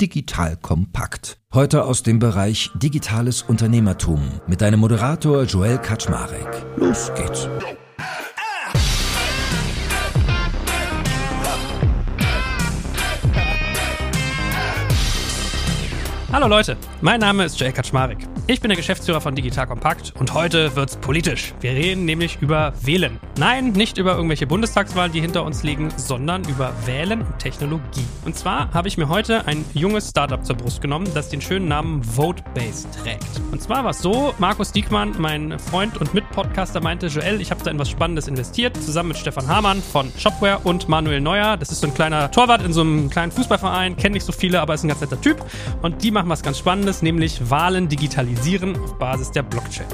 Digital Kompakt. Heute aus dem Bereich Digitales Unternehmertum mit deinem Moderator Joel Kaczmarek. Los geht's. Hallo Leute, mein Name ist Jay Kaczmarek. Ich bin der Geschäftsführer von Digital Kompakt und heute wird's politisch. Wir reden nämlich über Wählen. Nein, nicht über irgendwelche Bundestagswahlen, die hinter uns liegen, sondern über Wählen und Technologie. Und zwar habe ich mir heute ein junges Startup zur Brust genommen, das den schönen Namen VoteBase trägt. Und zwar war es so, Markus Diekmann, mein Freund und Mitpodcaster, meinte, Joel, ich habe da in was Spannendes investiert, zusammen mit Stefan Hamann von Shopware und Manuel Neuer. Das ist so ein kleiner Torwart in so einem kleinen Fußballverein, kennt nicht so viele, aber ist ein ganz netter Typ. Und die machen was ganz Spannendes, nämlich Wahlen digitalisieren auf Basis der Blockchain.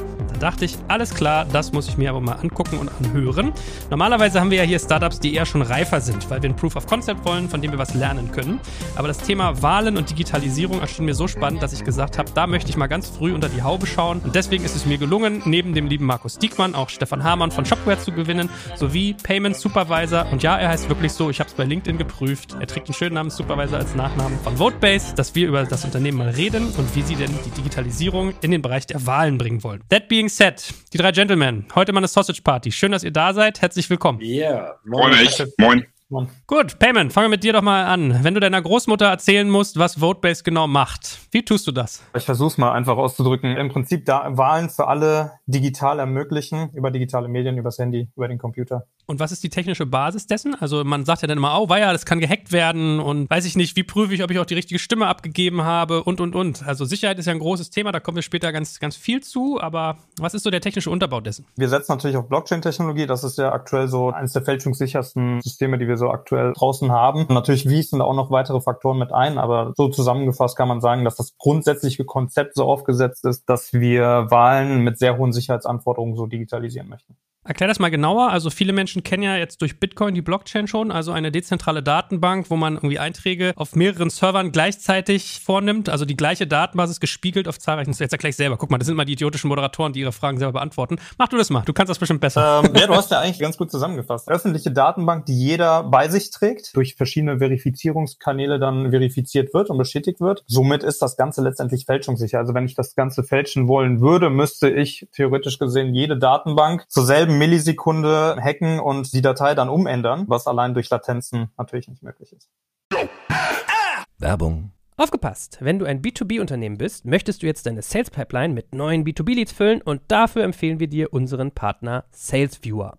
Da dachte ich, alles klar, das muss ich mir aber mal angucken und anhören. Normalerweise haben wir ja hier Startups, die eher schon reifer sind, weil wir ein Proof of Concept wollen, von dem wir was lernen können. Aber das Thema Wahlen und Digitalisierung erschien mir so spannend, dass ich gesagt habe, da möchte ich mal ganz früh unter die Haube schauen. Und deswegen ist es mir gelungen, neben dem lieben Markus Diekmann auch Stefan Hamann von Shopware zu gewinnen, sowie Payment Supervisor. Und ja, er heißt wirklich so, ich habe es bei LinkedIn geprüft. Er trägt den schönen Namen Supervisor als Nachnamen von Votebase, dass wir über das Unternehmen mal reden und wie sie denn die Digitalisierung in den Bereich der Wahlen bringen wollen. That being said, die drei Gentlemen, heute mal eine Sausage Party. Schön, dass ihr da seid. Herzlich willkommen. Ja, yeah. moin. Moin. Moin. Gut, Payment, fangen wir mit dir doch mal an. Wenn du deiner Großmutter erzählen musst, was Votebase genau macht, wie tust du das? Ich versuche es mal einfach auszudrücken. Im Prinzip da Wahlen für alle digital ermöglichen, über digitale Medien, übers Handy, über den Computer. Und was ist die technische Basis dessen? Also man sagt ja dann immer, oh, ja, das kann gehackt werden und weiß ich nicht, wie prüfe ich, ob ich auch die richtige Stimme abgegeben habe und, und, und. Also Sicherheit ist ja ein großes Thema, da kommen wir später ganz, ganz viel zu, aber was ist so der technische Unterbau dessen? Wir setzen natürlich auf Blockchain-Technologie, das ist ja aktuell so eines der fälschungssichersten Systeme, die wir so aktuell draußen haben. Natürlich wiesen da auch noch weitere Faktoren mit ein, aber so zusammengefasst kann man sagen, dass das grundsätzliche Konzept so aufgesetzt ist, dass wir Wahlen mit sehr hohen Sicherheitsanforderungen so digitalisieren möchten. Erklär das mal genauer. Also viele Menschen kennen ja jetzt durch Bitcoin die Blockchain schon, also eine dezentrale Datenbank, wo man irgendwie Einträge auf mehreren Servern gleichzeitig vornimmt, also die gleiche Datenbasis gespiegelt auf zahlreichen. Jetzt erkläre ich selber. Guck mal, das sind mal die idiotischen Moderatoren, die ihre Fragen selber beantworten. Mach du das mal. Du kannst das bestimmt besser. Ähm, ja, du hast ja eigentlich ganz gut zusammengefasst. Öffentliche Datenbank, die jeder bei sich trägt, durch verschiedene Verifizierungskanäle dann verifiziert wird und bestätigt wird. Somit ist das Ganze letztendlich fälschungssicher. Also wenn ich das Ganze fälschen wollen würde, müsste ich theoretisch gesehen jede Datenbank zur selben Millisekunde hacken und die Datei dann umändern, was allein durch Latenzen natürlich nicht möglich ist. Werbung. Aufgepasst! Wenn du ein B2B-Unternehmen bist, möchtest du jetzt deine Sales Pipeline mit neuen B2B-Leads füllen und dafür empfehlen wir dir unseren Partner SalesViewer.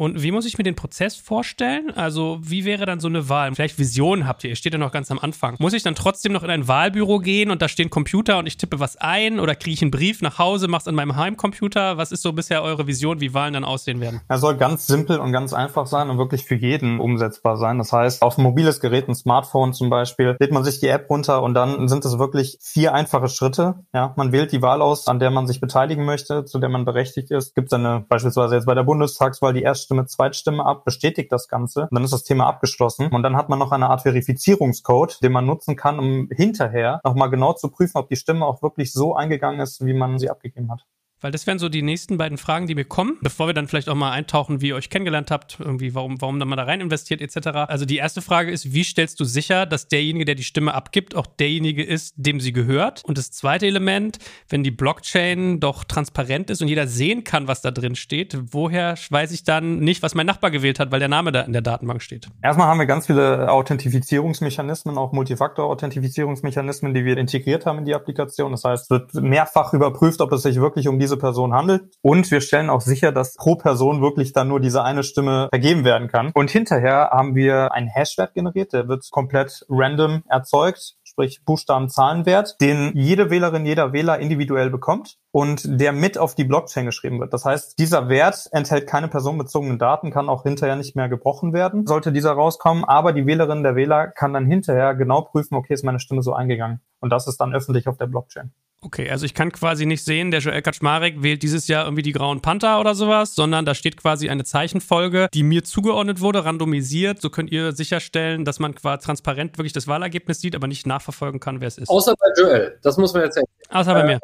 Und wie muss ich mir den Prozess vorstellen? Also, wie wäre dann so eine Wahl? Vielleicht Visionen habt ihr, ihr steht ja noch ganz am Anfang. Muss ich dann trotzdem noch in ein Wahlbüro gehen und da stehen Computer und ich tippe was ein oder kriege ich einen Brief nach Hause, mach's an meinem Heimcomputer? Was ist so bisher eure Vision, wie Wahlen dann aussehen werden? Er soll ganz simpel und ganz einfach sein und wirklich für jeden umsetzbar sein. Das heißt, auf ein mobiles Gerät, ein Smartphone zum Beispiel, lädt man sich die App runter und dann sind es wirklich vier einfache Schritte. Ja, man wählt die Wahl aus, an der man sich beteiligen möchte, zu der man berechtigt ist. Gibt eine beispielsweise jetzt bei der Bundestagswahl die erste Stimme, Zweitstimme ab, bestätigt das Ganze und dann ist das Thema abgeschlossen. Und dann hat man noch eine Art Verifizierungscode, den man nutzen kann, um hinterher nochmal genau zu prüfen, ob die Stimme auch wirklich so eingegangen ist, wie man sie abgegeben hat. Weil das wären so die nächsten beiden Fragen, die mir kommen, bevor wir dann vielleicht auch mal eintauchen, wie ihr euch kennengelernt habt, irgendwie, warum, warum dann mal da rein investiert, etc. Also die erste Frage ist, wie stellst du sicher, dass derjenige, der die Stimme abgibt, auch derjenige ist, dem sie gehört? Und das zweite Element, wenn die Blockchain doch transparent ist und jeder sehen kann, was da drin steht, woher weiß ich dann nicht, was mein Nachbar gewählt hat, weil der Name da in der Datenbank steht? Erstmal haben wir ganz viele Authentifizierungsmechanismen, auch Multifaktor-Authentifizierungsmechanismen, die wir integriert haben in die Applikation. Das heißt, wird mehrfach überprüft, ob es sich wirklich um diese diese Person handelt. Und wir stellen auch sicher, dass pro Person wirklich dann nur diese eine Stimme vergeben werden kann. Und hinterher haben wir einen Hashwert generiert, der wird komplett random erzeugt sprich Buchstaben-Zahlenwert, den jede Wählerin, jeder Wähler individuell bekommt und der mit auf die Blockchain geschrieben wird. Das heißt, dieser Wert enthält keine personenbezogenen Daten, kann auch hinterher nicht mehr gebrochen werden, sollte dieser rauskommen, aber die Wählerin, der Wähler kann dann hinterher genau prüfen, okay, ist meine Stimme so eingegangen. Und das ist dann öffentlich auf der Blockchain. Okay, also ich kann quasi nicht sehen, der Joel Kaczmarek wählt dieses Jahr irgendwie die Grauen Panther oder sowas, sondern da steht quasi eine Zeichenfolge, die mir zugeordnet wurde, randomisiert. So könnt ihr sicherstellen, dass man quasi transparent wirklich das Wahlergebnis sieht, aber nicht nachverfolgen kann, wer es ist. Außer bei Joel, das muss man jetzt sagen. Außer bei äh, mir.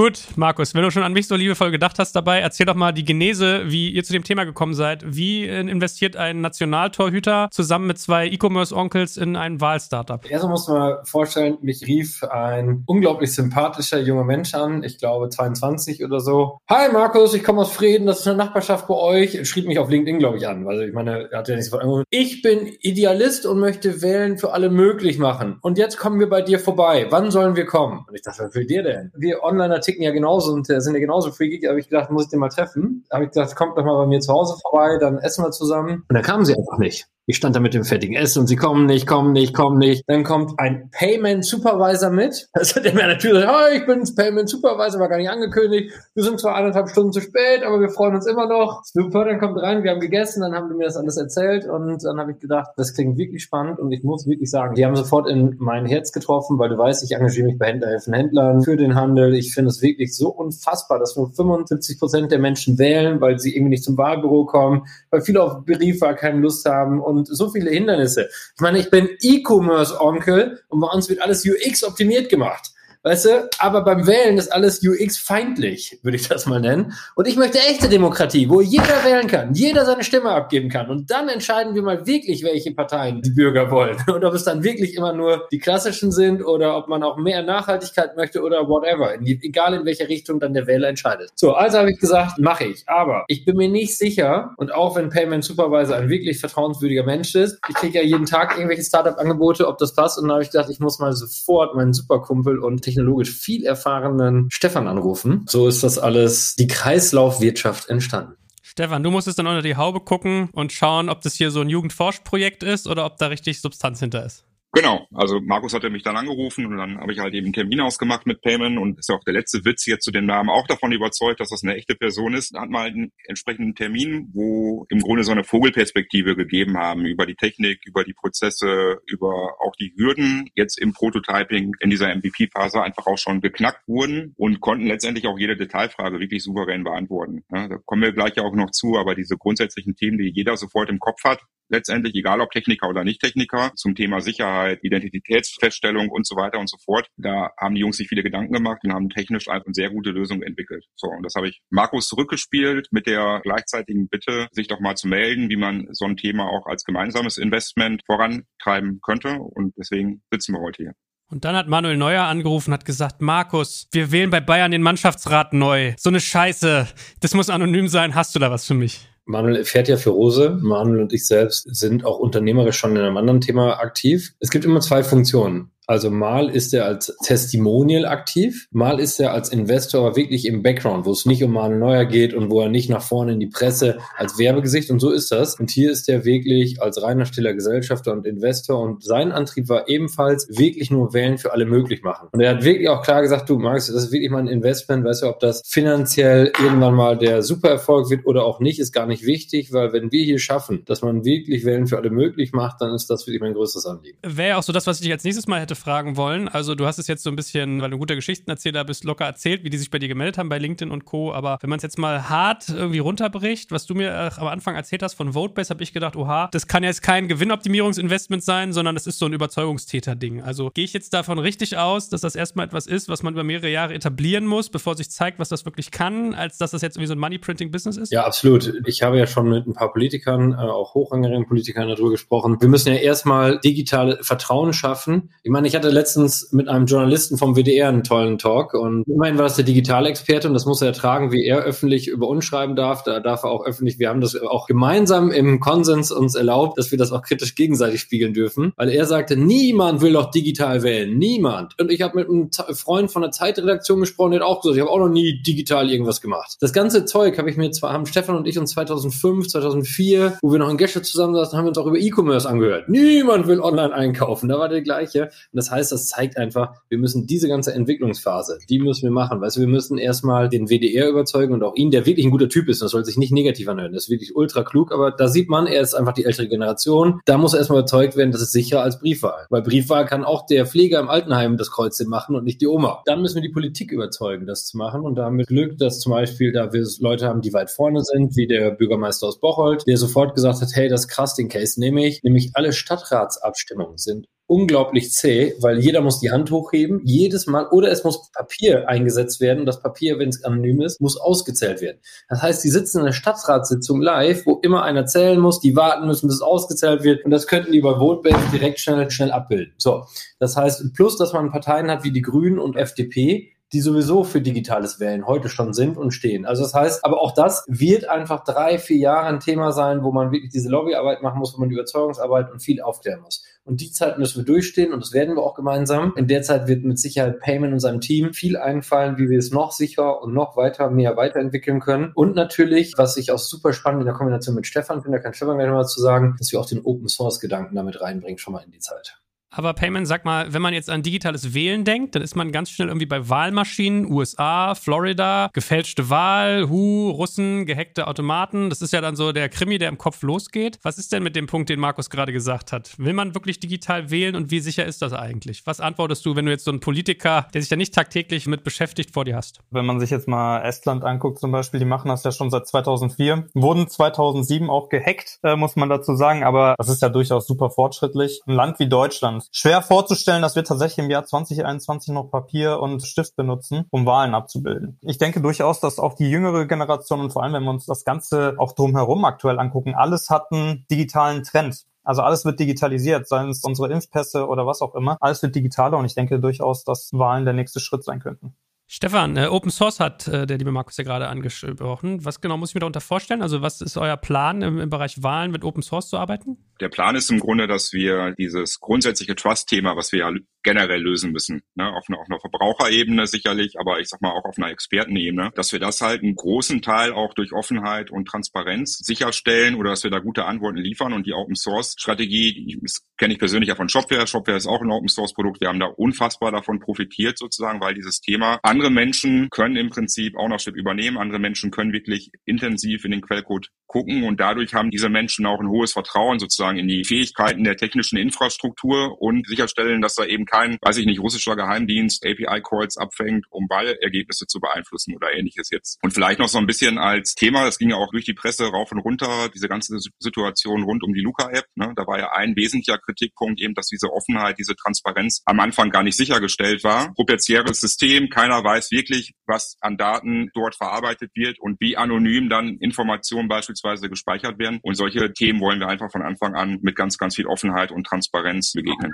Gut, Markus, wenn du schon an mich so liebevoll gedacht hast dabei, erzähl doch mal die Genese, wie ihr zu dem Thema gekommen seid. Wie äh, investiert ein Nationaltorhüter zusammen mit zwei E-Commerce-Onkels in ein Wahlstartup? Erstmal muss man vorstellen, mich rief ein unglaublich sympathischer junger Mensch an, ich glaube 22 oder so. Hi Markus, ich komme aus Frieden, das ist eine Nachbarschaft bei euch. Schrieb mich auf LinkedIn, glaube ich, an. Also ich meine, er hat ja nicht sofort Ich bin Idealist und möchte Wählen für alle möglich machen. Und jetzt kommen wir bei dir vorbei. Wann sollen wir kommen? Und ich dachte, was will dir denn? Wir online ticken ja genauso und sind ja genauso freakig. Habe ich gedacht, muss ich den mal treffen. Habe ich gedacht, kommt doch mal bei mir zu Hause vorbei, dann essen wir zusammen. Und da kamen sie einfach nicht. Ich stand da mit dem fettigen Essen und sie kommen nicht, kommen nicht, kommen nicht. Dann kommt ein Payment Supervisor mit. Das hat er mir natürlich gesagt, oh, ich bin's, Payment Supervisor, war gar nicht angekündigt. Wir sind zwar eineinhalb Stunden zu spät, aber wir freuen uns immer noch. Super, dann kommt rein, wir haben gegessen, dann haben die mir das alles erzählt und dann habe ich gedacht, das klingt wirklich spannend und ich muss wirklich sagen, die haben sofort in mein Herz getroffen, weil du weißt, ich engagiere mich bei Händlerhelfen Händlern für den Handel. Ich finde es wirklich so unfassbar, dass nur 75 Prozent der Menschen wählen, weil sie irgendwie nicht zum Wahlbüro kommen, weil viele auf Briefe keine Lust haben und so viele Hindernisse. Ich meine, ich bin E-Commerce-Onkel und bei uns wird alles UX optimiert gemacht. Weißt du, aber beim Wählen ist alles UX-feindlich, würde ich das mal nennen. Und ich möchte echte Demokratie, wo jeder wählen kann, jeder seine Stimme abgeben kann. Und dann entscheiden wir mal wirklich, welche Parteien die Bürger wollen. Und ob es dann wirklich immer nur die klassischen sind oder ob man auch mehr Nachhaltigkeit möchte oder whatever. Egal in welche Richtung dann der Wähler entscheidet. So, also habe ich gesagt, mache ich. Aber ich bin mir nicht sicher, und auch wenn Payment Supervisor ein wirklich vertrauenswürdiger Mensch ist, ich kriege ja jeden Tag irgendwelche Startup-Angebote, ob das passt. Und dann habe ich gedacht, ich muss mal sofort meinen Superkumpel und technologisch viel erfahrenen Stefan anrufen. So ist das alles, die Kreislaufwirtschaft entstanden. Stefan, du musstest dann unter die Haube gucken und schauen, ob das hier so ein Jugendforschprojekt ist oder ob da richtig Substanz hinter ist. Genau, also Markus hatte mich dann angerufen und dann habe ich halt eben einen Termin ausgemacht mit Payment und ist ja auch der letzte Witz jetzt zu den Namen auch davon überzeugt, dass das eine echte Person ist. Da hat man halt einen entsprechenden Termin, wo im Grunde so eine Vogelperspektive gegeben haben über die Technik, über die Prozesse, über auch die Hürden jetzt im Prototyping in dieser MVP-Phase einfach auch schon geknackt wurden und konnten letztendlich auch jede Detailfrage wirklich souverän beantworten. Ja, da kommen wir gleich ja auch noch zu, aber diese grundsätzlichen Themen, die jeder sofort im Kopf hat, letztendlich, egal ob Techniker oder nicht Techniker, zum Thema Sicherheit, Identitätsfeststellung und so weiter und so fort. Da haben die Jungs sich viele Gedanken gemacht und haben technisch einfach eine sehr gute Lösung entwickelt. So, und das habe ich Markus zurückgespielt mit der gleichzeitigen Bitte, sich doch mal zu melden, wie man so ein Thema auch als gemeinsames Investment vorantreiben könnte. Und deswegen sitzen wir heute hier. Und dann hat Manuel Neuer angerufen, hat gesagt, Markus, wir wählen bei Bayern den Mannschaftsrat neu. So eine Scheiße. Das muss anonym sein. Hast du da was für mich? Manuel fährt ja für Rose. Manuel und ich selbst sind auch unternehmerisch schon in einem anderen Thema aktiv. Es gibt immer zwei Funktionen. Also mal ist er als Testimonial aktiv, mal ist er als Investor wirklich im Background, wo es nicht um Manuel Neuer geht und wo er nicht nach vorne in die Presse als Werbegesicht und so ist das. Und hier ist er wirklich als reiner stiller Gesellschafter und Investor und sein Antrieb war ebenfalls wirklich nur Wählen für alle möglich machen. Und er hat wirklich auch klar gesagt, du Max, das ist wirklich mal ein Investment, weißt du, ob das finanziell irgendwann mal der Supererfolg wird oder auch nicht, ist gar nicht wichtig, weil wenn wir hier schaffen, dass man wirklich Wählen für alle möglich macht, dann ist das wirklich mein größtes Anliegen. Wäre auch so das, was ich als nächstes mal hätte fragen wollen. Also du hast es jetzt so ein bisschen, weil du ein guter Geschichtenerzähler bist, locker erzählt, wie die sich bei dir gemeldet haben bei LinkedIn und Co. Aber wenn man es jetzt mal hart irgendwie runterbricht, was du mir äh, am Anfang erzählt hast von Votebase, habe ich gedacht, oha, das kann jetzt kein Gewinnoptimierungsinvestment sein, sondern das ist so ein Überzeugungstäter-Ding. Also gehe ich jetzt davon richtig aus, dass das erstmal etwas ist, was man über mehrere Jahre etablieren muss, bevor sich zeigt, was das wirklich kann, als dass das jetzt irgendwie so ein Money-Printing-Business ist? Ja, absolut. Ich habe ja schon mit ein paar Politikern, äh, auch hochrangigen Politikern darüber gesprochen. Wir müssen ja erstmal digitale Vertrauen schaffen. Ich meine, ich hatte letztens mit einem Journalisten vom WDR einen tollen Talk und immerhin war das der Digitalexperte und das muss er ertragen, wie er öffentlich über uns schreiben darf. Da darf er auch öffentlich, wir haben das auch gemeinsam im Konsens uns erlaubt, dass wir das auch kritisch gegenseitig spiegeln dürfen, weil er sagte, niemand will doch digital wählen, niemand. Und ich habe mit einem Freund von der Zeitredaktion gesprochen, der hat auch gesagt, ich habe auch noch nie digital irgendwas gemacht. Das ganze Zeug habe ich mir zwar, haben Stefan und ich uns 2005, 2004, wo wir noch in Gesche zusammen saßen, haben wir uns auch über E-Commerce angehört. Niemand will online einkaufen. Da war der gleiche. Und das heißt, das zeigt einfach, wir müssen diese ganze Entwicklungsphase, die müssen wir machen. Weißt du, wir müssen erstmal den WDR überzeugen und auch ihn, der wirklich ein guter Typ ist. Das soll sich nicht negativ anhören. Das ist wirklich ultra klug. Aber da sieht man, er ist einfach die ältere Generation. Da muss er erstmal überzeugt werden, das ist sicherer als Briefwahl. Weil Briefwahl kann auch der Pfleger im Altenheim das Kreuzchen machen und nicht die Oma. Dann müssen wir die Politik überzeugen, das zu machen. Und damit Glück, dass zum Beispiel da wir Leute haben, die weit vorne sind, wie der Bürgermeister aus Bocholt, der sofort gesagt hat, hey, das ist krass, den Case nehme ich. Nämlich alle Stadtratsabstimmungen sind unglaublich zäh, weil jeder muss die Hand hochheben, jedes Mal, oder es muss Papier eingesetzt werden und das Papier, wenn es anonym ist, muss ausgezählt werden. Das heißt, die sitzen in der Stadtratssitzung live, wo immer einer zählen muss, die warten müssen, bis es ausgezählt wird und das könnten die bei Votebase direkt schnell, schnell abbilden. So. Das heißt, plus, dass man Parteien hat wie die Grünen und FDP, die sowieso für digitales Wählen heute schon sind und stehen. Also das heißt, aber auch das wird einfach drei, vier Jahre ein Thema sein, wo man wirklich diese Lobbyarbeit machen muss, wo man Überzeugungsarbeit und viel aufklären muss. Und die Zeit müssen wir durchstehen und das werden wir auch gemeinsam. In der Zeit wird mit Sicherheit Payment und seinem Team viel einfallen, wie wir es noch sicher und noch weiter, mehr weiterentwickeln können. Und natürlich, was ich auch super spannend in der Kombination mit Stefan finde, da kann Stefan gleich noch mal zu sagen, dass wir auch den Open Source Gedanken damit reinbringen, schon mal in die Zeit. Aber Payment, sag mal, wenn man jetzt an digitales Wählen denkt, dann ist man ganz schnell irgendwie bei Wahlmaschinen, USA, Florida, gefälschte Wahl, Hu, Russen, gehackte Automaten. Das ist ja dann so der Krimi, der im Kopf losgeht. Was ist denn mit dem Punkt, den Markus gerade gesagt hat? Will man wirklich digital wählen und wie sicher ist das eigentlich? Was antwortest du, wenn du jetzt so einen Politiker, der sich da nicht tagtäglich mit beschäftigt, vor dir hast? Wenn man sich jetzt mal Estland anguckt zum Beispiel, die machen das ja schon seit 2004, wurden 2007 auch gehackt, äh, muss man dazu sagen, aber das ist ja durchaus super fortschrittlich. Ein Land wie Deutschland Schwer vorzustellen, dass wir tatsächlich im Jahr 2021 noch Papier und Stift benutzen, um Wahlen abzubilden. Ich denke durchaus, dass auch die jüngere Generation und vor allem, wenn wir uns das Ganze auch drumherum aktuell angucken, alles hat einen digitalen Trend. Also alles wird digitalisiert, seien es unsere Impfpässe oder was auch immer. Alles wird digitaler und ich denke durchaus, dass Wahlen der nächste Schritt sein könnten. Stefan, äh, Open Source hat äh, der liebe Markus ja gerade angesprochen. Was genau muss ich mir darunter vorstellen? Also was ist euer Plan im, im, Bereich Wahlen mit Open Source zu arbeiten? Der Plan ist im Grunde, dass wir dieses grundsätzliche Trust-Thema, was wir ja generell lösen müssen, ne, auf, einer, auf einer Verbraucherebene sicherlich, aber ich sag mal auch auf einer Expertenebene, dass wir das halt einen großen Teil auch durch Offenheit und Transparenz sicherstellen oder dass wir da gute Antworten liefern und die Open Source Strategie, das kenne ich persönlich ja von Shopware. Shopware ist auch ein Open Source Produkt. Wir haben da unfassbar davon profitiert sozusagen, weil dieses Thema andere Menschen können im Prinzip Ownership übernehmen. Andere Menschen können wirklich intensiv in den Quellcode gucken und dadurch haben diese Menschen auch ein hohes Vertrauen sozusagen in die Fähigkeiten der technischen Infrastruktur und sicherstellen, dass da eben kein, weiß ich nicht, russischer Geheimdienst API-Calls abfängt, um Wahlergebnisse zu beeinflussen oder ähnliches jetzt. Und vielleicht noch so ein bisschen als Thema, das ging ja auch durch die Presse rauf und runter, diese ganze Situation rund um die Luca-App. Ne? Da war ja ein wesentlicher Kritikpunkt eben, dass diese Offenheit, diese Transparenz am Anfang gar nicht sichergestellt war. Proprietäres System, keiner weiß wirklich, was an Daten dort verarbeitet wird und wie anonym dann Informationen beispielsweise gespeichert werden. Und solche Themen wollen wir einfach von Anfang an mit ganz, ganz viel Offenheit und Transparenz begegnen.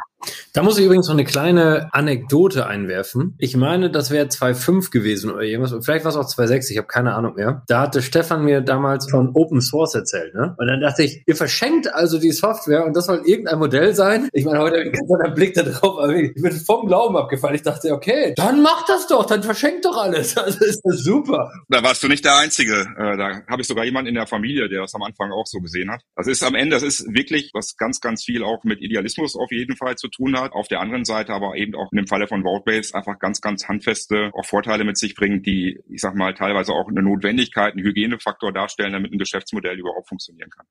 Da muss ich übrigens noch eine kleine Anekdote einwerfen. Ich meine, das wäre 2.5 gewesen oder irgendwas. Vielleicht war es auch 2.6, ich habe keine Ahnung mehr. Da hatte Stefan mir damals von Open Source erzählt. Ne? Und dann dachte ich, ihr verschenkt also die Software und das soll irgendein Modell sein. Ich meine, heute ganz anderer Blick da drauf, ich bin vom Glauben abgefallen. Ich dachte, okay, dann mach das doch, dann verschenkt doch alles. Also ist das super. Da warst du nicht der Einzige. Äh, da habe ich sogar jemanden in der Familie, der das am Anfang auch so gesehen hat. Das ist am Ende, das ist wirklich, was ganz, ganz viel auch mit Idealismus auf jeden Fall zu tun hat. Auf der anderen Seite aber eben auch in dem Falle von Vote einfach ganz, ganz handfeste auch Vorteile mit sich bringen, die, ich sag mal, teilweise auch eine Notwendigkeit, einen Hygienefaktor darstellen, damit ein Geschäftsmodell überhaupt funktionieren kann.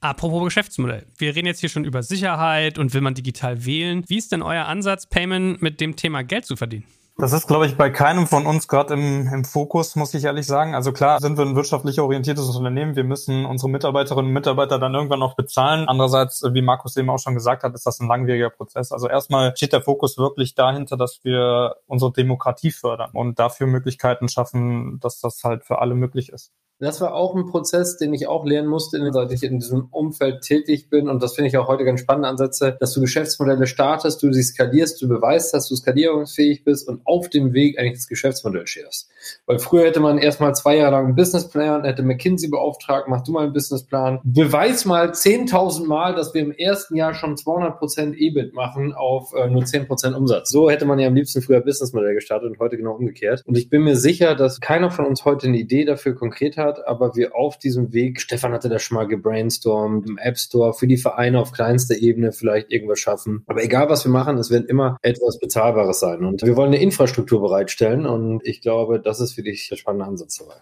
Apropos Geschäftsmodell. Wir reden jetzt hier schon über Sicherheit und will man digital wählen. Wie ist denn euer Ansatz, Payment mit dem Thema Geld zu verdienen? Das ist, glaube ich, bei keinem von uns gerade im, im Fokus, muss ich ehrlich sagen. Also klar sind wir ein wirtschaftlich orientiertes Unternehmen. Wir müssen unsere Mitarbeiterinnen und Mitarbeiter dann irgendwann noch bezahlen. Andererseits, wie Markus eben auch schon gesagt hat, ist das ein langwieriger Prozess. Also erstmal steht der Fokus wirklich dahinter, dass wir unsere Demokratie fördern und dafür Möglichkeiten schaffen, dass das halt für alle möglich ist. Das war auch ein Prozess, den ich auch lernen musste, seit ich in diesem Umfeld tätig bin. Und das finde ich auch heute ganz spannende Ansätze, dass du Geschäftsmodelle startest, du sie skalierst, du beweist, dass du skalierungsfähig bist und auf dem Weg eigentlich das Geschäftsmodell scherst. Weil früher hätte man erstmal zwei Jahre lang einen Businessplan, hätte McKinsey beauftragt, mach du mal einen Businessplan. Beweis mal 10.000 Mal, dass wir im ersten Jahr schon 200% EBIT machen auf äh, nur 10% Umsatz. So hätte man ja am liebsten früher Businessmodell gestartet und heute genau umgekehrt. Und ich bin mir sicher, dass keiner von uns heute eine Idee dafür konkret hat, aber wir auf diesem Weg, Stefan hatte das schon mal gebrainstormt, im App Store für die Vereine auf kleinster Ebene vielleicht irgendwas schaffen. Aber egal was wir machen, es wird immer etwas Bezahlbares sein. Und wir wollen eine Infrastruktur bereitstellen und ich glaube, das ist für dich der spannende Ansatz dabei.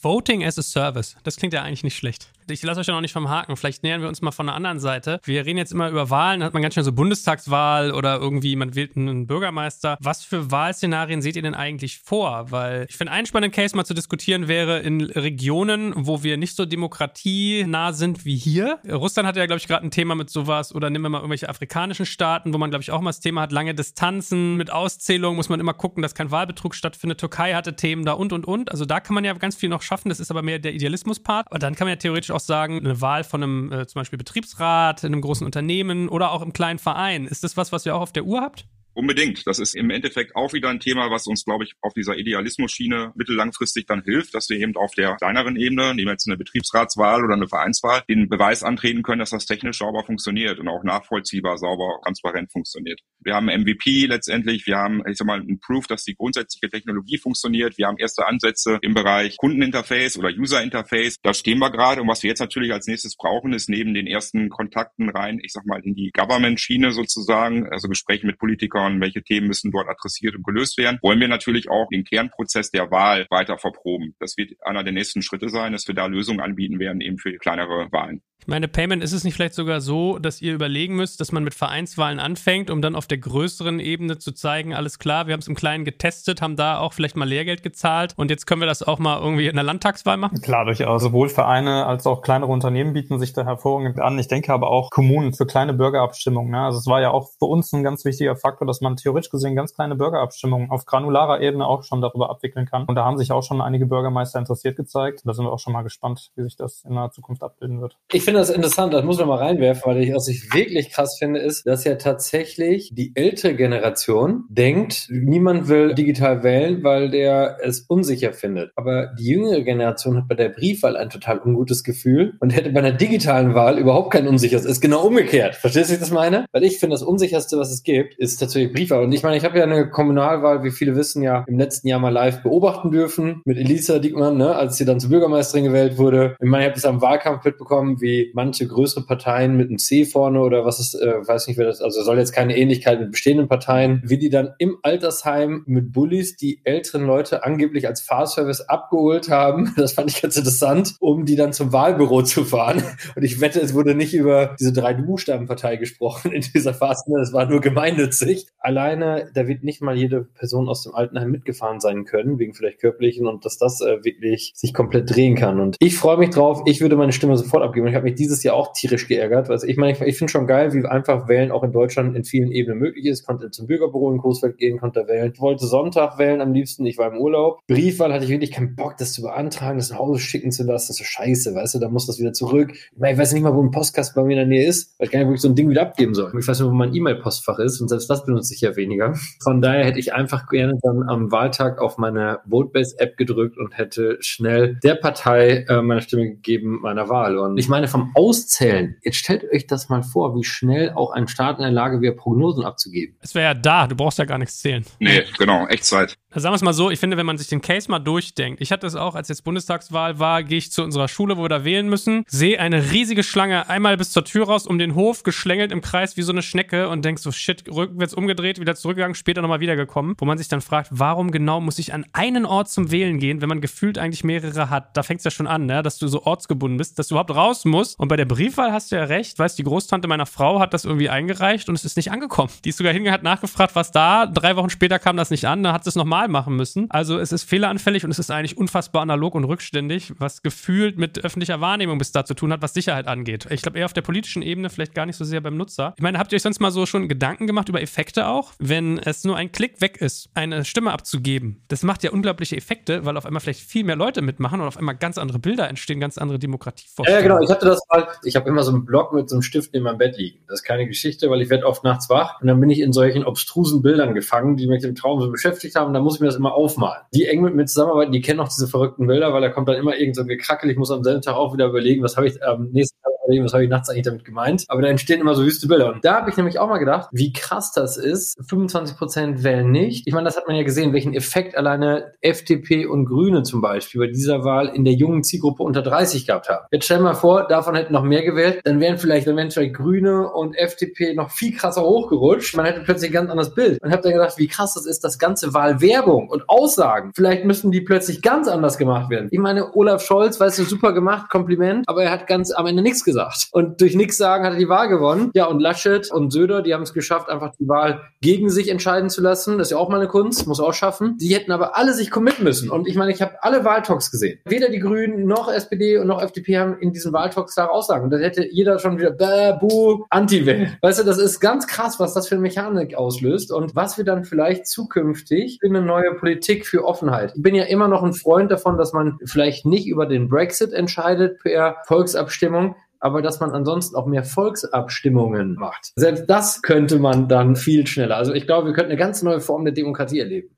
Voting as a Service. Das klingt ja eigentlich nicht schlecht. Ich lasse euch ja noch nicht vom Haken. Vielleicht nähern wir uns mal von der anderen Seite. Wir reden jetzt immer über Wahlen. Hat man ganz schnell so Bundestagswahl oder irgendwie man wählt einen Bürgermeister. Was für Wahlszenarien seht ihr denn eigentlich vor? Weil ich finde, ein spannender Case mal zu diskutieren wäre in Regionen, wo wir nicht so demokratienah sind wie hier. Russland hat ja, glaube ich, gerade ein Thema mit sowas. Oder nehmen wir mal irgendwelche afrikanischen Staaten, wo man, glaube ich, auch mal das Thema hat, lange Distanzen. Mit Auszählung muss man immer gucken, dass kein Wahlbetrug stattfindet. Türkei hatte Themen da und, und, und. Also da kann man ja ganz viel noch schaffen. Das ist aber mehr der Idealismus-Part. Und dann kann man ja theoretisch auch sagen, eine Wahl von einem äh, zum Beispiel Betriebsrat in einem großen Unternehmen oder auch im kleinen Verein. Ist das was, was ihr auch auf der Uhr habt? Unbedingt. Das ist im Endeffekt auch wieder ein Thema, was uns, glaube ich, auf dieser Idealismus-Schiene mittellangfristig dann hilft, dass wir eben auf der kleineren Ebene, nehmen wir jetzt eine Betriebsratswahl oder eine Vereinswahl, den Beweis antreten können, dass das technisch sauber funktioniert und auch nachvollziehbar, sauber, transparent funktioniert. Wir haben MVP letztendlich, wir haben, ich sag mal, ein Proof, dass die grundsätzliche Technologie funktioniert. Wir haben erste Ansätze im Bereich Kundeninterface oder User-Interface. Da stehen wir gerade. Und was wir jetzt natürlich als nächstes brauchen, ist neben den ersten Kontakten rein, ich sag mal, in die Government-Schiene sozusagen, also Gespräche mit Politikern, schauen, welche Themen müssen dort adressiert und gelöst werden, wollen wir natürlich auch den Kernprozess der Wahl weiter verproben. Das wird einer der nächsten Schritte sein, dass wir da Lösungen anbieten werden, eben für kleinere Wahlen. Ich meine, Payment, ist es nicht vielleicht sogar so, dass ihr überlegen müsst, dass man mit Vereinswahlen anfängt, um dann auf der größeren Ebene zu zeigen, alles klar, wir haben es im Kleinen getestet, haben da auch vielleicht mal Lehrgeld gezahlt und jetzt können wir das auch mal irgendwie in der Landtagswahl machen? Klar, durchaus. Sowohl Vereine als auch kleinere Unternehmen bieten sich da hervorragend an. Ich denke aber auch Kommunen für kleine Bürgerabstimmungen. Ne? Also es war ja auch für uns ein ganz wichtiger Faktor, dass man theoretisch gesehen ganz kleine Bürgerabstimmungen auf granularer Ebene auch schon darüber abwickeln kann. Und da haben sich auch schon einige Bürgermeister interessiert gezeigt. Da sind wir auch schon mal gespannt, wie sich das in der Zukunft abbilden wird. Ich finde das interessant, das muss man mal reinwerfen, weil ich, was ich wirklich krass finde, ist, dass ja tatsächlich die ältere Generation denkt, niemand will digital wählen, weil der es unsicher findet. Aber die jüngere Generation hat bei der Briefwahl ein total ungutes Gefühl und hätte bei einer digitalen Wahl überhaupt kein unsicheres. Ist genau umgekehrt. Verstehst du, wie ich das meine? Weil ich finde, das unsicherste, was es gibt, ist tatsächlich Briefwahl. Und ich meine, ich habe ja eine Kommunalwahl, wie viele wissen ja, im letzten Jahr mal live beobachten dürfen mit Elisa Diekmann, ne, als sie dann zur Bürgermeisterin gewählt wurde. Ich meine, ich habe das am Wahlkampf mitbekommen, wie manche größere Parteien mit einem C vorne oder was ist, äh, weiß nicht, wer das, also soll jetzt keine Ähnlichkeit mit bestehenden Parteien, wie die dann im Altersheim mit Bullies die älteren Leute angeblich als Fahrservice abgeholt haben. Das fand ich ganz interessant, um die dann zum Wahlbüro zu fahren. Und ich wette, es wurde nicht über diese drei Buchstabenpartei gesprochen in dieser Phase. Das war nur gemeinnützig. Alleine, da wird nicht mal jede Person aus dem Altenheim mitgefahren sein können, wegen vielleicht körperlichen und dass das äh, wirklich sich komplett drehen kann. Und ich freue mich drauf. Ich würde meine Stimme sofort abgeben. Ich habe mich dieses Jahr auch tierisch geärgert. Also ich meine, ich, ich finde schon geil, wie einfach Wählen auch in Deutschland in vielen Ebenen möglich ist. Konnte zum Bürgerbüro in Coesfeld gehen, konnte wählen. Ich wollte Sonntag wählen am liebsten. Ich war im Urlaub. Briefwahl hatte ich wirklich keinen Bock, das zu beantragen, das nach Hause schicken zu lassen. Das ist so scheiße, weißt du, da muss das wieder zurück. Ich, meine, ich weiß nicht mal, wo ein Postkasten bei mir in der Nähe ist, weil ich gar nicht, wo ich so ein Ding wieder abgeben soll. Ich weiß nicht, wo mein E-Mail-Postfach ist und selbst das benutze ich ja weniger. Von daher hätte ich einfach gerne dann am Wahltag auf meine Votebase-App gedrückt und hätte schnell der Partei äh, meine Stimme gegeben meiner Wahl. Und ich meine, vom Auszählen, jetzt stellt euch das mal vor, wie schnell auch ein Staat in der Lage wäre, Prognosen abzugeben. Es wäre ja da, du brauchst ja gar nichts zählen. Nee, genau, Echtzeit. Sagen wir es mal so, ich finde, wenn man sich den Case mal durchdenkt, ich hatte es auch, als jetzt Bundestagswahl war, gehe ich zu unserer Schule, wo wir da wählen müssen, sehe eine riesige Schlange einmal bis zur Tür raus, um den Hof, geschlängelt im Kreis wie so eine Schnecke und denk so, shit, rückwärts umgedreht, wieder zurückgegangen, später nochmal wiedergekommen, wo man sich dann fragt, warum genau muss ich an einen Ort zum Wählen gehen, wenn man gefühlt eigentlich mehrere hat? Da fängt es ja schon an, ne? dass du so ortsgebunden bist, dass du überhaupt raus musst. Und bei der Briefwahl hast du ja recht, weißt die Großtante meiner Frau hat das irgendwie eingereicht und es ist nicht angekommen. Die ist sogar hingegangen, hat nachgefragt, was da, drei Wochen später kam das nicht an, dann hat es nochmal digital machen müssen. Also es ist fehleranfällig und es ist eigentlich unfassbar analog und rückständig, was gefühlt mit öffentlicher Wahrnehmung bis da zu tun hat, was Sicherheit angeht. Ich glaube eher auf der politischen Ebene, vielleicht gar nicht so sehr beim Nutzer. Ich meine, habt ihr euch sonst mal so schon Gedanken gemacht über Effekte auch? Wenn es nur ein Klick weg ist, eine Stimme abzugeben, das macht ja unglaubliche Effekte, weil auf einmal vielleicht viel mehr Leute mitmachen und auf einmal ganz andere Bilder entstehen, ganz andere Demokratievorstellungen. Ja, genau. Ich hatte das mal, ich habe immer so einen Block mit so einem Stift in meinem Bett liegen. Das ist keine Geschichte, weil ich werde oft nachts wach und dann bin ich in solchen obstrusen Bildern gefangen, die mich im Traum so beschäftigt haben. Da muss ich mir das immer aufmalen. Die eng mit mir zusammenarbeiten, die kennen auch diese verrückten Bilder, weil da kommt dann immer irgend so ein Gekrackel. Ich muss am selben Tag auch wieder überlegen, was habe ich am ähm, nächsten Tag was habe ich nachts eigentlich damit gemeint. Aber da entstehen immer so wüste Bilder. Und da habe ich nämlich auch mal gedacht, wie krass das ist. 25 Prozent wählen nicht. Ich meine, das hat man ja gesehen, welchen Effekt alleine FDP und Grüne zum Beispiel bei dieser Wahl in der jungen Zielgruppe unter 30 gehabt haben. Jetzt stell mal vor, davon hätten noch mehr gewählt, dann wären vielleicht, dann Grüne und FDP noch viel krasser hochgerutscht. Man hätte plötzlich ein ganz anderes Bild. Und habe dann gedacht, wie krass das ist, das ganze Wahlwerbung und Aussagen. Vielleicht müssen die plötzlich ganz anders gemacht werden. Ich meine, Olaf Scholz, weißt du, super gemacht, Kompliment, aber er hat ganz am Ende nichts gesagt. Und durch nichts sagen hat er die Wahl gewonnen. Ja, und Laschet und Söder, die haben es geschafft, einfach die Wahl gegen sich entscheiden zu lassen. Das ist ja auch mal eine Kunst, muss auch schaffen. Die hätten aber alle sich committen müssen. Und ich meine, ich habe alle Wahltalks gesehen. Weder die Grünen noch SPD und noch FDP haben in diesen Wahltalks klare Aussagen. Und dann hätte jeder schon wieder bäh, buh, Anti-Wählen. Weißt du, das ist ganz krass, was das für eine Mechanik auslöst und was wir dann vielleicht zukünftig in eine neue Politik für Offenheit. Ich bin ja immer noch ein Freund davon, dass man vielleicht nicht über den Brexit entscheidet per Volksabstimmung, aber dass man ansonsten auch mehr Volksabstimmungen macht. Selbst das könnte man dann viel schneller. Also ich glaube, wir könnten eine ganz neue Form der Demokratie erleben.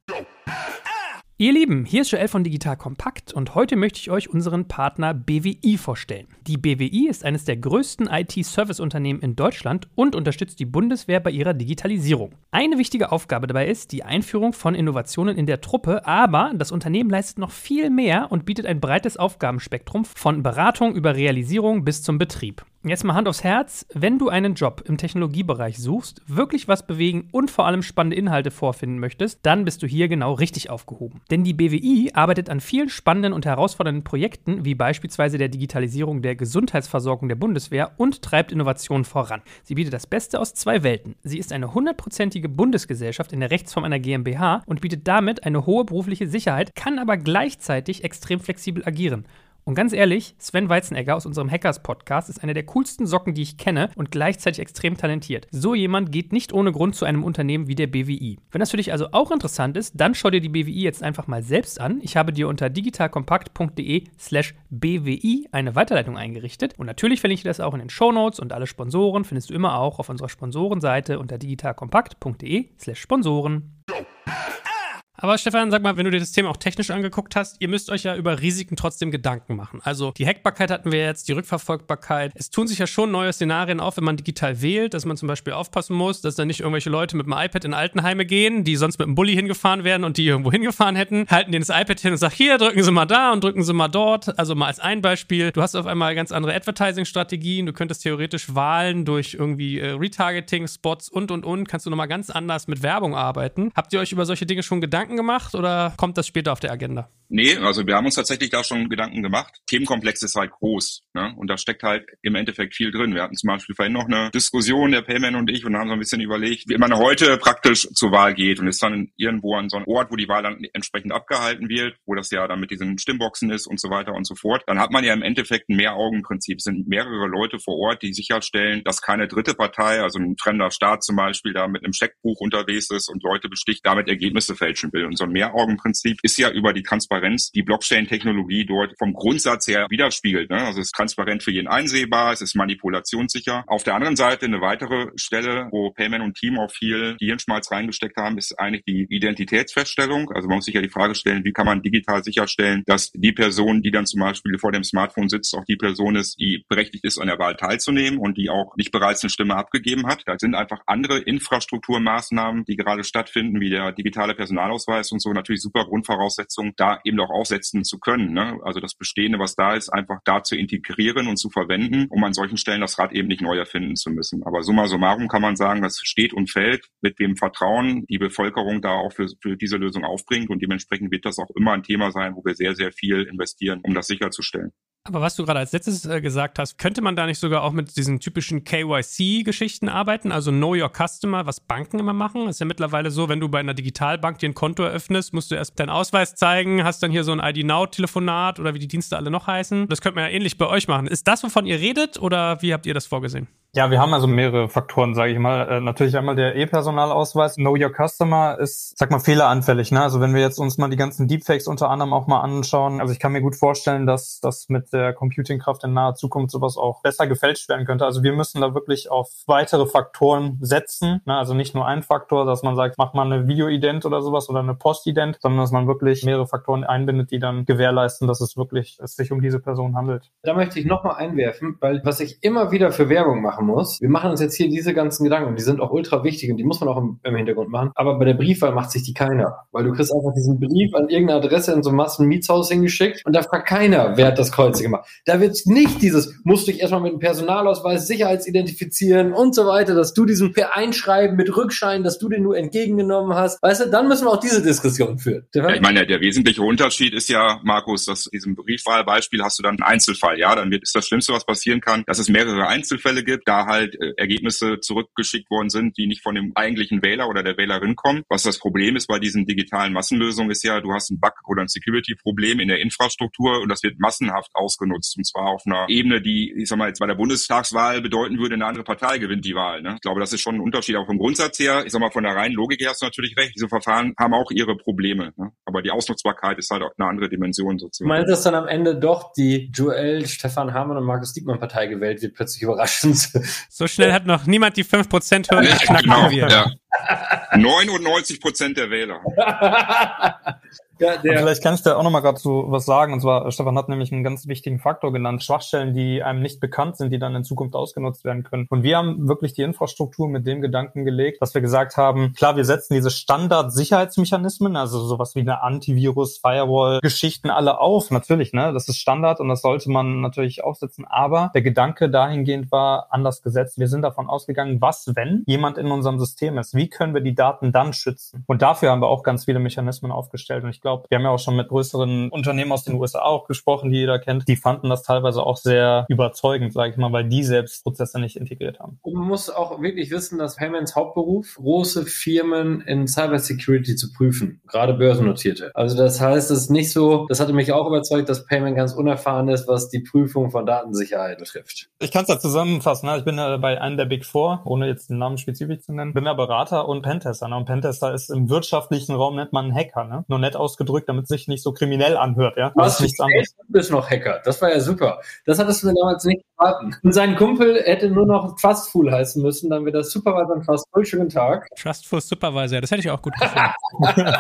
Ihr Lieben, hier ist Joel von Digital Kompakt und heute möchte ich euch unseren Partner BWI vorstellen. Die BWI ist eines der größten IT-Service-Unternehmen in Deutschland und unterstützt die Bundeswehr bei ihrer Digitalisierung. Eine wichtige Aufgabe dabei ist die Einführung von Innovationen in der Truppe, aber das Unternehmen leistet noch viel mehr und bietet ein breites Aufgabenspektrum von Beratung über Realisierung bis zum Betrieb. Jetzt mal Hand aufs Herz, wenn du einen Job im Technologiebereich suchst, wirklich was bewegen und vor allem spannende Inhalte vorfinden möchtest, dann bist du hier genau richtig aufgehoben. Denn die BWI arbeitet an vielen spannenden und herausfordernden Projekten, wie beispielsweise der Digitalisierung der Gesundheitsversorgung der Bundeswehr und treibt Innovationen voran. Sie bietet das Beste aus zwei Welten. Sie ist eine hundertprozentige Bundesgesellschaft in der Rechtsform einer GmbH und bietet damit eine hohe berufliche Sicherheit, kann aber gleichzeitig extrem flexibel agieren. Und ganz ehrlich, Sven Weizenegger aus unserem Hackers-Podcast ist einer der coolsten Socken, die ich kenne und gleichzeitig extrem talentiert. So jemand geht nicht ohne Grund zu einem Unternehmen wie der BWI. Wenn das für dich also auch interessant ist, dann schau dir die BWI jetzt einfach mal selbst an. Ich habe dir unter digitalkompakt.de slash BWI eine Weiterleitung eingerichtet. Und natürlich verlinke ich das auch in den Show Notes und alle Sponsoren findest du immer auch auf unserer Sponsorenseite unter digitalkompakt.de slash Sponsoren. Aber Stefan, sag mal, wenn du dir das Thema auch technisch angeguckt hast, ihr müsst euch ja über Risiken trotzdem Gedanken machen. Also die Hackbarkeit hatten wir jetzt, die Rückverfolgbarkeit. Es tun sich ja schon neue Szenarien auf, wenn man digital wählt, dass man zum Beispiel aufpassen muss, dass da nicht irgendwelche Leute mit dem iPad in Altenheime gehen, die sonst mit dem Bulli hingefahren werden und die irgendwo hingefahren hätten, halten denen das iPad hin und sagen, hier, drücken Sie mal da und drücken Sie mal dort. Also mal als ein Beispiel. Du hast auf einmal ganz andere Advertising-Strategien. Du könntest theoretisch Wahlen durch irgendwie äh, Retargeting, Spots und, und, und, kannst du nochmal ganz anders mit Werbung arbeiten. Habt ihr euch über solche Dinge schon Gedanken Gedanken gemacht oder kommt das später auf der Agenda? Nee, also wir haben uns tatsächlich da schon Gedanken gemacht. Themenkomplex ist halt groß ne? und da steckt halt im Endeffekt viel drin. Wir hatten zum Beispiel vorhin noch eine Diskussion, der Payman und ich, und haben so ein bisschen überlegt, wie man heute praktisch zur Wahl geht und ist dann irgendwo an so einem Ort, wo die Wahl dann entsprechend abgehalten wird, wo das ja dann mit diesen Stimmboxen ist und so weiter und so fort. Dann hat man ja im Endeffekt ein Mehraugenprinzip. Es sind mehrere Leute vor Ort, die sicherstellen, dass keine dritte Partei, also ein fremder Staat zum Beispiel, da mit einem Scheckbuch unterwegs ist und Leute besticht, damit Ergebnisse fälschen will. Und so ein Mehraugenprinzip ist ja über die Transparenz, die Blockchain-Technologie dort vom Grundsatz her widerspiegelt. Ne? Also es ist transparent für jeden einsehbar, es ist manipulationssicher. Auf der anderen Seite eine weitere Stelle, wo Payman und Team auch viel Hirnschmalz reingesteckt haben, ist eigentlich die Identitätsfeststellung. Also man muss sich ja die Frage stellen, wie kann man digital sicherstellen, dass die Person, die dann zum Beispiel vor dem Smartphone sitzt, auch die Person ist, die berechtigt ist, an der Wahl teilzunehmen und die auch nicht bereits eine Stimme abgegeben hat. Da sind einfach andere Infrastrukturmaßnahmen, die gerade stattfinden, wie der digitale Personalausweis und so, natürlich super Grundvoraussetzungen, da eben auch aufsetzen zu können. Ne? Also das Bestehende, was da ist, einfach da zu integrieren und zu verwenden, um an solchen Stellen das Rad eben nicht neu erfinden zu müssen. Aber summa summarum kann man sagen, das steht und fällt mit dem Vertrauen, die Bevölkerung da auch für, für diese Lösung aufbringt und dementsprechend wird das auch immer ein Thema sein, wo wir sehr, sehr viel investieren, um das sicherzustellen. Aber was du gerade als letztes äh, gesagt hast, könnte man da nicht sogar auch mit diesen typischen KYC-Geschichten arbeiten, also Know Your Customer, was Banken immer machen? Ist ja mittlerweile so, wenn du bei einer Digitalbank dir ein Konto eröffnest, musst du erst deinen Ausweis zeigen, hast dann hier so ein ID Now-Telefonat oder wie die Dienste alle noch heißen. Das könnte man ja ähnlich bei euch machen. Ist das, wovon ihr redet oder wie habt ihr das vorgesehen? Ja, wir haben also mehrere Faktoren, sage ich mal. Äh, natürlich einmal der E-Personalausweis. Know Your Customer ist, sag mal, fehleranfällig. Ne? Also wenn wir jetzt uns mal die ganzen Deepfakes unter anderem auch mal anschauen, also ich kann mir gut vorstellen, dass das mit der Computingkraft in naher Zukunft sowas auch besser gefälscht werden könnte. Also wir müssen da wirklich auf weitere Faktoren setzen. Ne? Also nicht nur ein Faktor, dass man sagt, mach mal eine Videoident oder sowas oder eine Postident, sondern dass man wirklich mehrere Faktoren einbindet, die dann gewährleisten, dass es wirklich es sich um diese Person handelt. Da möchte ich nochmal einwerfen, weil was ich immer wieder für Werbung mache, machen muss. Wir machen uns jetzt hier diese ganzen Gedanken, die sind auch ultra wichtig und die muss man auch im, im Hintergrund machen. Aber bei der Briefwahl macht sich die keiner, weil du kriegst einfach diesen Brief an irgendeine Adresse in so einem Massenmietshaus hingeschickt und da fragt keiner, wer hat das Kreuz gemacht. Da wird nicht dieses, musst du dich erstmal mit dem Personalausweis sicherheitsidentifizieren und so weiter, dass du diesen per Einschreiben mit Rückschein, dass du den nur entgegengenommen hast. Weißt du, dann müssen wir auch diese Diskussion führen. Ja, ich meine, der wesentliche Unterschied ist ja, Markus, dass diesem Briefwahlbeispiel hast du dann einen Einzelfall. Ja, dann wird, ist das Schlimmste, was passieren kann, dass es mehrere Einzelfälle gibt da halt äh, Ergebnisse zurückgeschickt worden sind, die nicht von dem eigentlichen Wähler oder der Wählerin kommen. Was das Problem ist bei diesen digitalen Massenlösungen ist ja, du hast einen Bug oder ein Security-Problem in der Infrastruktur und das wird massenhaft ausgenutzt und zwar auf einer Ebene, die, ich sag mal, jetzt bei der Bundestagswahl bedeuten würde, eine andere Partei gewinnt die Wahl. Ne? Ich glaube, das ist schon ein Unterschied auch vom Grundsatz her. Ich sag mal, von der reinen Logik her hast du natürlich recht. Diese Verfahren haben auch ihre Probleme, ne? aber die Ausnutzbarkeit ist halt auch eine andere Dimension sozusagen. Du meinst, dass dann am Ende doch die Joel, Stefan Hamann und Markus Diekmann Partei gewählt wird, plötzlich überraschend? So schnell hat noch niemand die 5%-Hürde geknackt genau. Ja. 99 Prozent der Wähler. Ja, der vielleicht kann ich da auch noch mal gerade so was sagen. Und zwar, Stefan hat nämlich einen ganz wichtigen Faktor genannt. Schwachstellen, die einem nicht bekannt sind, die dann in Zukunft ausgenutzt werden können. Und wir haben wirklich die Infrastruktur mit dem Gedanken gelegt, dass wir gesagt haben, klar, wir setzen diese Standard-Sicherheitsmechanismen, also sowas wie eine Antivirus, Firewall, Geschichten alle auf. Natürlich, ne? Das ist Standard und das sollte man natürlich aufsetzen. Aber der Gedanke dahingehend war anders gesetzt. Wir sind davon ausgegangen, was, wenn jemand in unserem System ist? Wie können wir die Daten dann schützen? Und dafür haben wir auch ganz viele Mechanismen aufgestellt. Und ich glaube, wir haben ja auch schon mit größeren Unternehmen aus den USA auch gesprochen, die jeder kennt. Die fanden das teilweise auch sehr überzeugend, sage ich mal, weil die selbst Prozesse nicht integriert haben. Und man muss auch wirklich wissen, dass Payments Hauptberuf, große Firmen in Cybersecurity zu prüfen, gerade börsennotierte. Also das heißt, es ist nicht so, das hatte mich auch überzeugt, dass Payment ganz unerfahren ist, was die Prüfung von Datensicherheit betrifft. Ich kann es ja zusammenfassen. Ne? Ich bin ja bei einem der Big Four, ohne jetzt den Namen spezifisch zu nennen, bin ja Berater und Pentester. Ne? Und Pentester ist im wirtschaftlichen Raum nennt man einen Hacker, ne? nur nett aus ausgedrückt, damit es sich nicht so kriminell anhört. Ja? Du hast nichts anderes. Du bist noch Hacker. Das war ja super. Das hattest du mir damals nicht verraten. Und sein Kumpel hätte nur noch Trustful heißen müssen, dann wäre das Supervisor und Trustful. Schönen Tag. Trustful Supervisor, das hätte ich auch gut gefunden.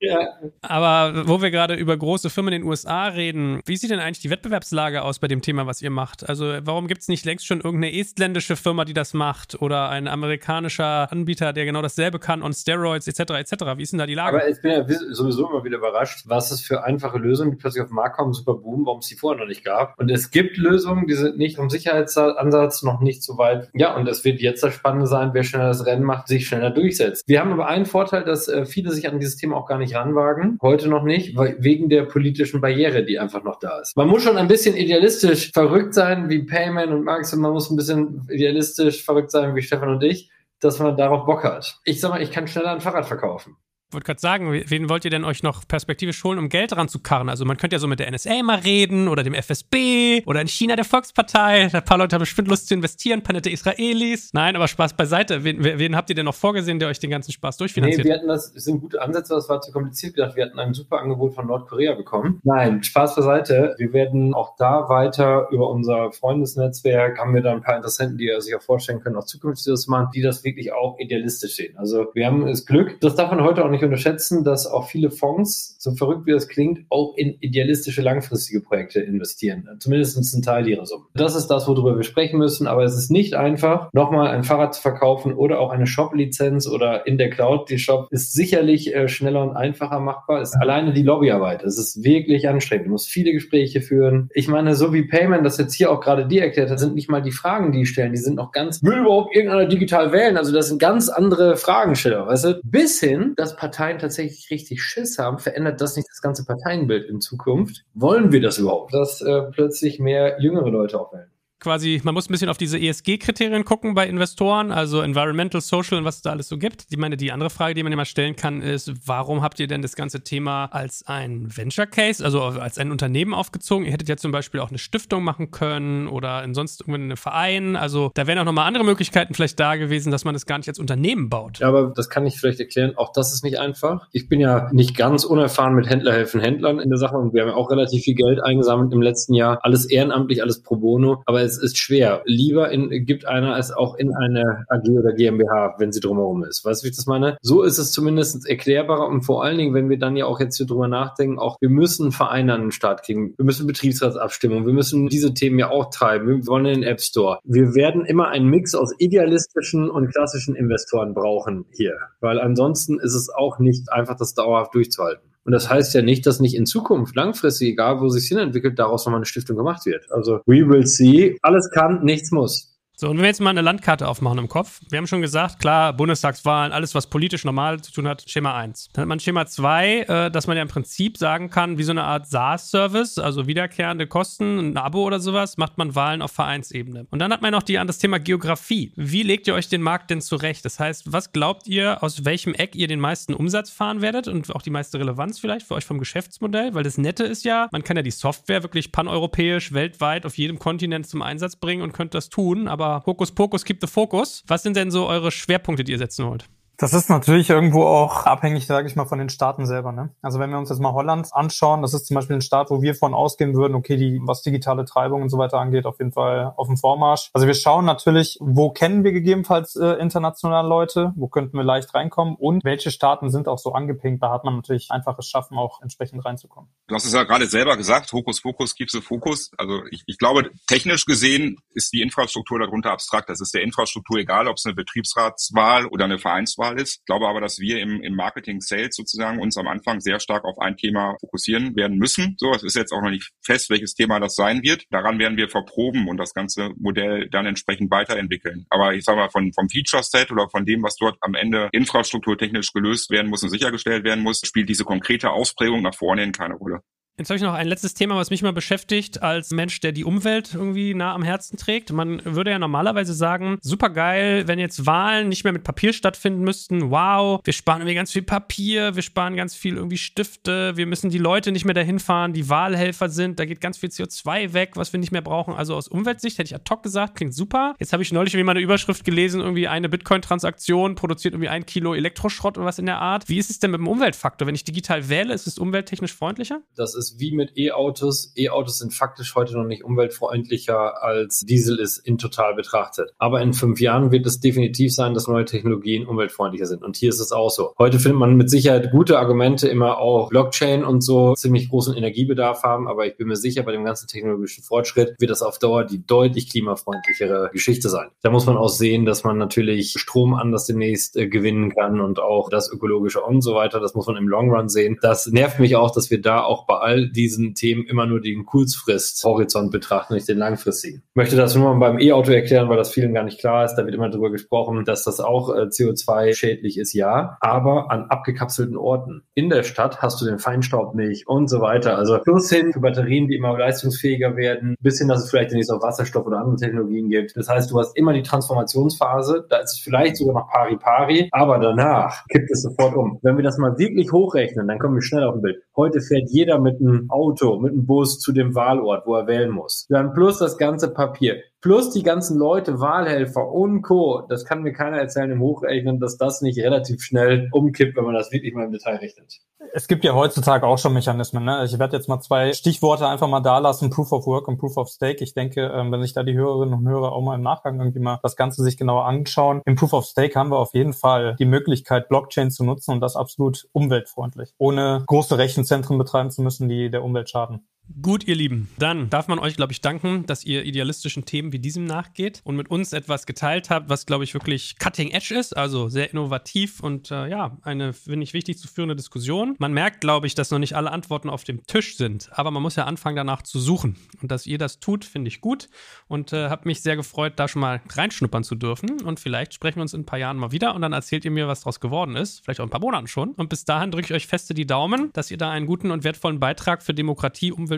Ja. Aber wo wir gerade über große Firmen in den USA reden, wie sieht denn eigentlich die Wettbewerbslage aus bei dem Thema, was ihr macht? Also warum gibt es nicht längst schon irgendeine estländische Firma, die das macht oder ein amerikanischer Anbieter, der genau dasselbe kann on Steroids etc. etc. Wie ist denn da die Lage? Aber ich bin ja sowieso immer wieder überrascht, was es für einfache Lösungen, die plötzlich auf den Markt kommen, super boom, warum es die vorher noch nicht gab. Und es gibt Lösungen, die sind nicht vom Sicherheitsansatz noch nicht so weit. Ja, und es wird jetzt das Spannende sein, wer schneller das Rennen macht, sich schneller durchsetzt. Wir haben aber einen Vorteil, dass äh, viele sich an dieses Thema auch gar nicht nicht ranwagen. Heute noch nicht, wegen der politischen Barriere, die einfach noch da ist. Man muss schon ein bisschen idealistisch verrückt sein, wie Payman und Marx, und man muss ein bisschen idealistisch verrückt sein, wie Stefan und ich, dass man darauf Bock hat. Ich sag mal, ich kann schneller ein Fahrrad verkaufen wollte gerade sagen, wen wollt ihr denn euch noch perspektivisch holen, um Geld ranzukarren? Also man könnte ja so mit der NSA mal reden oder dem FSB oder in China der Volkspartei. Ein paar Leute haben bestimmt Lust zu investieren, ein paar nette Israelis. Nein, aber Spaß beiseite. Wen, wen habt ihr denn noch vorgesehen, der euch den ganzen Spaß durchfinanziert? Nee, wir hatten das, das sind gute Ansätze, das war zu kompliziert gedacht. Wir hatten ein super Angebot von Nordkorea bekommen. Nein, Spaß beiseite. Wir werden auch da weiter über unser Freundesnetzwerk, haben wir da ein paar Interessenten, die sich auch vorstellen können, auch zukünftig das machen, die das wirklich auch idealistisch sehen. Also wir haben das Glück, das darf man heute auch nicht nicht unterschätzen, dass auch viele Fonds, so verrückt wie das klingt, auch in idealistische langfristige Projekte investieren. Zumindest ein Teil ihrer Summe. Das ist das, worüber wir sprechen müssen. Aber es ist nicht einfach, nochmal ein Fahrrad zu verkaufen oder auch eine Shop-Lizenz oder in der Cloud. Die Shop ist sicherlich äh, schneller und einfacher machbar. Ist alleine die Lobbyarbeit. Es ist wirklich anstrengend. Du musst viele Gespräche führen. Ich meine, so wie Payment das jetzt hier auch gerade dir erklärt hat, sind nicht mal die Fragen, die stellen. Die sind noch ganz, will überhaupt irgendeiner digital wählen? Also das sind ganz andere Fragensteller, weißt du? Bis hin, dass tatsächlich richtig Schiss haben, verändert das nicht das ganze Parteienbild in Zukunft. Wollen wir das überhaupt? Dass äh, plötzlich mehr jüngere Leute auch quasi, man muss ein bisschen auf diese ESG-Kriterien gucken bei Investoren, also Environmental, Social und was es da alles so gibt. Ich meine, die andere Frage, die man immer stellen kann, ist, warum habt ihr denn das ganze Thema als ein Venture Case, also als ein Unternehmen aufgezogen? Ihr hättet ja zum Beispiel auch eine Stiftung machen können oder sonst irgendwie einen Verein. Also da wären auch nochmal andere Möglichkeiten vielleicht da gewesen, dass man das gar nicht als Unternehmen baut. Ja, aber das kann ich vielleicht erklären. Auch das ist nicht einfach. Ich bin ja nicht ganz unerfahren mit Händler helfen Händlern in der Sache und wir haben ja auch relativ viel Geld eingesammelt im letzten Jahr. Alles ehrenamtlich, alles pro bono. Aber es ist schwer. Lieber in, gibt einer es auch in eine AG oder GmbH, wenn sie drumherum ist. Weißt du, wie ich das meine? So ist es zumindest erklärbarer und vor allen Dingen, wenn wir dann ja auch jetzt hier drüber nachdenken, auch wir müssen Vereine an den Start kriegen. Wir müssen Betriebsratsabstimmung. Wir müssen diese Themen ja auch treiben. Wir wollen den App Store. Wir werden immer einen Mix aus idealistischen und klassischen Investoren brauchen hier, weil ansonsten ist es auch nicht einfach, das dauerhaft durchzuhalten. Und das heißt ja nicht, dass nicht in Zukunft, langfristig, egal wo sich hin entwickelt, daraus nochmal eine Stiftung gemacht wird. Also we will see. Alles kann, nichts muss. So, und wenn wir jetzt mal eine Landkarte aufmachen im Kopf, wir haben schon gesagt, klar, Bundestagswahlen, alles, was politisch normal zu tun hat, Schema 1. Dann hat man Schema 2, äh, dass man ja im Prinzip sagen kann, wie so eine Art SaaS-Service, also wiederkehrende Kosten, ein Abo oder sowas, macht man Wahlen auf Vereinsebene. Und dann hat man noch die, an das Thema Geografie. Wie legt ihr euch den Markt denn zurecht? Das heißt, was glaubt ihr, aus welchem Eck ihr den meisten Umsatz fahren werdet und auch die meiste Relevanz vielleicht für euch vom Geschäftsmodell? Weil das Nette ist ja, man kann ja die Software wirklich paneuropäisch, weltweit, auf jedem Kontinent zum Einsatz bringen und könnte das tun, aber Hokuspokus keep the focus. Was sind denn so eure Schwerpunkte, die ihr setzen wollt? Das ist natürlich irgendwo auch abhängig, sage ich mal, von den Staaten selber. Ne? Also wenn wir uns jetzt mal Holland anschauen, das ist zum Beispiel ein Staat, wo wir von ausgehen würden, okay, die, was digitale Treibung und so weiter angeht, auf jeden Fall auf dem Vormarsch. Also wir schauen natürlich, wo kennen wir gegebenenfalls äh, international Leute, wo könnten wir leicht reinkommen und welche Staaten sind auch so angepinkt. Da hat man natürlich einfaches Schaffen, auch entsprechend reinzukommen. Du hast es ja gerade selber gesagt, Hokus Fokus, gibst du Fokus. Also ich, ich glaube, technisch gesehen ist die Infrastruktur darunter abstrakt. Das ist der Infrastruktur egal, ob es eine Betriebsratswahl oder eine Vereinswahl Auswahl ist. Ich glaube aber, dass wir im, im Marketing Sales sozusagen uns am Anfang sehr stark auf ein Thema fokussieren werden müssen. So, es ist jetzt auch noch nicht fest, welches Thema das sein wird. Daran werden wir verproben und das ganze Modell dann entsprechend weiterentwickeln. Aber ich sage mal, von, vom Feature Set oder von dem, was dort am Ende infrastrukturtechnisch gelöst werden muss und sichergestellt werden muss, spielt diese konkrete Ausprägung nach vorne hin keine Rolle. Jetzt habe ich noch ein letztes Thema, was mich mal beschäftigt, als Mensch, der die Umwelt irgendwie nah am Herzen trägt. Man würde ja normalerweise sagen, super geil, wenn jetzt Wahlen nicht mehr mit Papier stattfinden müssten. Wow, wir sparen irgendwie ganz viel Papier, wir sparen ganz viel irgendwie Stifte, wir müssen die Leute nicht mehr dahin fahren, die Wahlhelfer sind, da geht ganz viel CO2 weg, was wir nicht mehr brauchen. Also aus Umweltsicht hätte ich ad hoc gesagt, klingt super. Jetzt habe ich neulich irgendwie mal eine Überschrift gelesen, irgendwie eine Bitcoin-Transaktion produziert irgendwie ein Kilo Elektroschrott oder was in der Art. Wie ist es denn mit dem Umweltfaktor? Wenn ich digital wähle, ist es umwelttechnisch freundlicher? Das ist ist wie mit E-Autos. E-Autos sind faktisch heute noch nicht umweltfreundlicher als Diesel ist in total betrachtet. Aber in fünf Jahren wird es definitiv sein, dass neue Technologien umweltfreundlicher sind. Und hier ist es auch so. Heute findet man mit Sicherheit gute Argumente immer auch Blockchain und so ziemlich großen Energiebedarf haben. Aber ich bin mir sicher, bei dem ganzen technologischen Fortschritt wird das auf Dauer die deutlich klimafreundlichere Geschichte sein. Da muss man auch sehen, dass man natürlich Strom anders demnächst äh, gewinnen kann und auch das ökologische und so weiter. Das muss man im Long Run sehen. Das nervt mich auch, dass wir da auch bei all diesen Themen immer nur den Kurzfrist-Horizont betrachten, nicht den langfristigen. Ich möchte das nur mal beim E-Auto erklären, weil das vielen gar nicht klar ist. Da wird immer darüber gesprochen, dass das auch äh, CO2-schädlich ist, ja, aber an abgekapselten Orten. In der Stadt hast du den Feinstaub nicht und so weiter. Also plus hin für Batterien, die immer leistungsfähiger werden, bis hin, dass es vielleicht demnächst auch Wasserstoff oder andere Technologien gibt. Das heißt, du hast immer die Transformationsphase, da ist es vielleicht sogar noch pari pari, aber danach kippt es sofort um. Wenn wir das mal wirklich hochrechnen, dann kommen wir schnell auf ein Bild. Heute fährt jeder mit einem Auto, mit einem Bus zu dem Wahlort, wo er wählen muss. Dann plus das ganze Papier. Plus die ganzen Leute, Wahlhelfer und Co. Das kann mir keiner erzählen im Hochrechnen, dass das nicht relativ schnell umkippt, wenn man das wirklich mal im Detail rechnet. Es gibt ja heutzutage auch schon Mechanismen. Ne? Ich werde jetzt mal zwei Stichworte einfach mal da lassen, Proof of Work und Proof of Stake. Ich denke, ähm, wenn sich da die Hörerinnen und Hörer auch mal im Nachgang irgendwie mal das Ganze sich genauer anschauen. Im Proof of Stake haben wir auf jeden Fall die Möglichkeit, Blockchain zu nutzen und das absolut umweltfreundlich, ohne große Rechenzentren betreiben zu müssen, die der Umwelt schaden. Gut, ihr Lieben. Dann darf man euch, glaube ich, danken, dass ihr idealistischen Themen wie diesem nachgeht und mit uns etwas geteilt habt, was, glaube ich, wirklich cutting edge ist, also sehr innovativ und äh, ja, eine, finde ich, wichtig zu führende Diskussion. Man merkt, glaube ich, dass noch nicht alle Antworten auf dem Tisch sind, aber man muss ja anfangen, danach zu suchen. Und dass ihr das tut, finde ich gut und äh, habe mich sehr gefreut, da schon mal reinschnuppern zu dürfen. Und vielleicht sprechen wir uns in ein paar Jahren mal wieder und dann erzählt ihr mir, was daraus geworden ist. Vielleicht auch ein paar Monaten schon. Und bis dahin drücke ich euch feste die Daumen, dass ihr da einen guten und wertvollen Beitrag für Demokratie, Umwelt